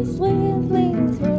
you swiftly through.